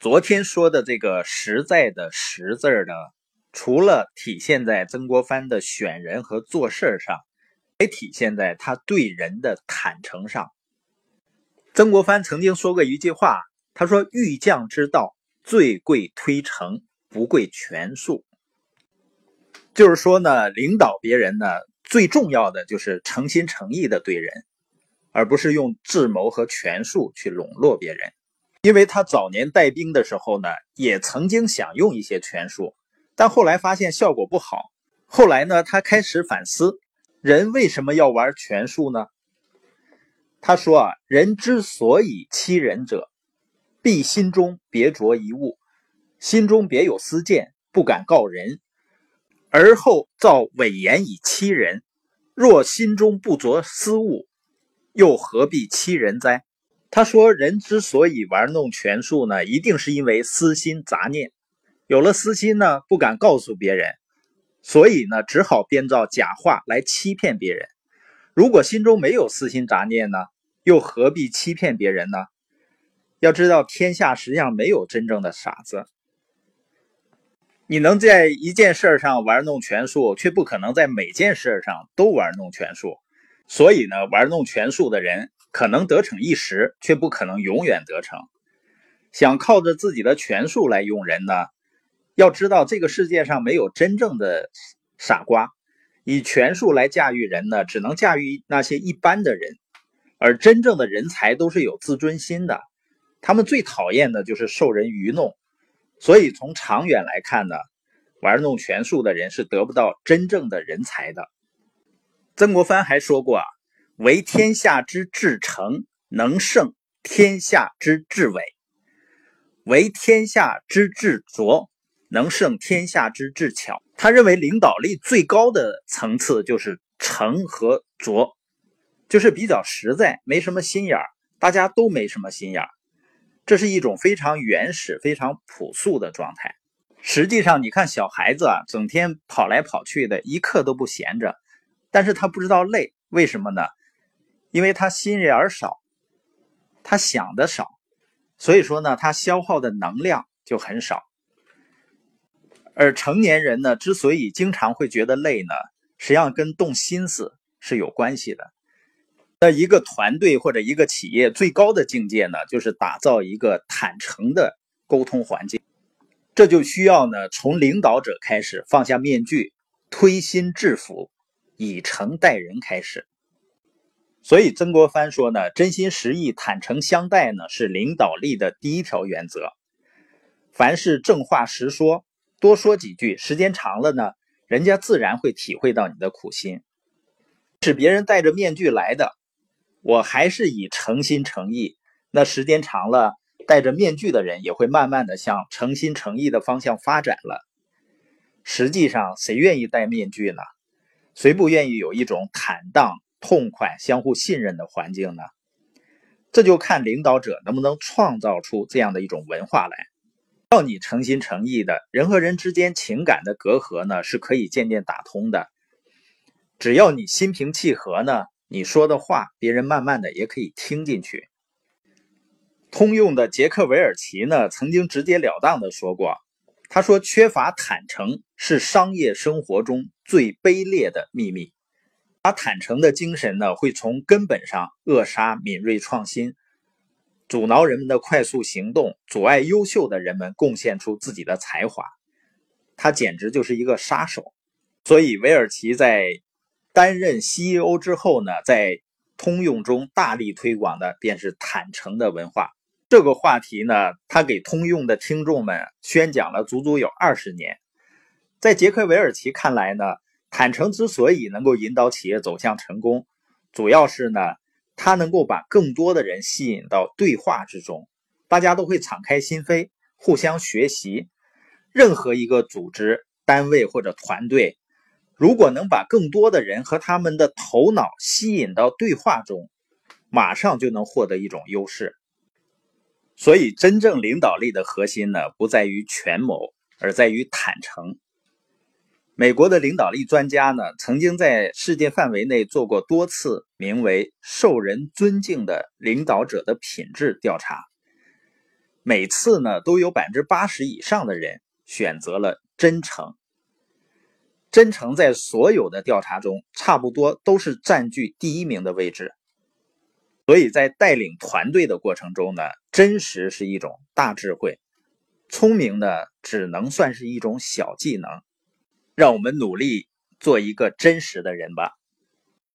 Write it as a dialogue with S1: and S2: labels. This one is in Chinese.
S1: 昨天说的这个“实在”的“实”字呢，除了体现在曾国藩的选人和做事上，还体现在他对人的坦诚上。曾国藩曾经说过一句话，他说：“欲将之道，最贵推诚，不贵权术。”就是说呢，领导别人呢，最重要的就是诚心诚意的对人，而不是用智谋和权术去笼络别人。因为他早年带兵的时候呢，也曾经想用一些权术，但后来发现效果不好。后来呢，他开始反思，人为什么要玩权术呢？他说啊，人之所以欺人者，必心中别着一物，心中别有私见，不敢告人。而后造伪言以欺人，若心中不着私物，又何必欺人哉？他说：“人之所以玩弄权术呢，一定是因为私心杂念。有了私心呢，不敢告诉别人，所以呢，只好编造假话来欺骗别人。如果心中没有私心杂念呢，又何必欺骗别人呢？要知道，天下实际上没有真正的傻子。”你能在一件事上玩弄权术，却不可能在每件事上都玩弄权术。所以呢，玩弄权术的人可能得逞一时，却不可能永远得逞。想靠着自己的权术来用人呢，要知道这个世界上没有真正的傻瓜。以权术来驾驭人呢，只能驾驭那些一般的人，而真正的人才都是有自尊心的。他们最讨厌的就是受人愚弄。所以，从长远来看呢，玩弄权术的人是得不到真正的人才的。曾国藩还说过啊：“为天下之至诚，能胜天下之至伪；为天下之至拙，能胜天下之至巧。”他认为领导力最高的层次就是诚和拙，就是比较实在，没什么心眼儿，大家都没什么心眼儿。这是一种非常原始、非常朴素的状态。实际上，你看小孩子啊，整天跑来跑去的，一刻都不闲着，但是他不知道累，为什么呢？因为他心眼儿少，他想的少，所以说呢，他消耗的能量就很少。而成年人呢，之所以经常会觉得累呢，实际上跟动心思是有关系的。那一个团队或者一个企业最高的境界呢，就是打造一个坦诚的沟通环境。这就需要呢，从领导者开始放下面具，推心置腹，以诚待人开始。所以曾国藩说呢，真心实意、坦诚相待呢，是领导力的第一条原则。凡是正话实说，多说几句，时间长了呢，人家自然会体会到你的苦心。是别人戴着面具来的。我还是以诚心诚意，那时间长了，戴着面具的人也会慢慢的向诚心诚意的方向发展了。实际上，谁愿意戴面具呢？谁不愿意有一种坦荡、痛快、相互信任的环境呢？这就看领导者能不能创造出这样的一种文化来。要你诚心诚意的，人和人之间情感的隔阂呢，是可以渐渐打通的。只要你心平气和呢。你说的话，别人慢慢的也可以听进去。通用的杰克韦尔奇呢，曾经直截了当的说过，他说：“缺乏坦诚是商业生活中最卑劣的秘密。他坦诚的精神呢，会从根本上扼杀敏锐创新，阻挠人们的快速行动，阻碍优秀的人们贡献出自己的才华。他简直就是一个杀手。所以，韦尔奇在。”担任 CEO 之后呢，在通用中大力推广的便是坦诚的文化。这个话题呢，他给通用的听众们宣讲了足足有二十年。在杰克韦尔奇看来呢，坦诚之所以能够引导企业走向成功，主要是呢，他能够把更多的人吸引到对话之中，大家都会敞开心扉，互相学习。任何一个组织、单位或者团队。如果能把更多的人和他们的头脑吸引到对话中，马上就能获得一种优势。所以，真正领导力的核心呢，不在于权谋，而在于坦诚。美国的领导力专家呢，曾经在世界范围内做过多次名为“受人尊敬的领导者的品质”调查。每次呢都有百分之八十以上的人选择了真诚。真诚在所有的调查中差不多都是占据第一名的位置。所以在带领团队的过程中呢，真实是一种大智慧，聪明呢只能算是一种小技能。让我们努力做一个真实的人吧。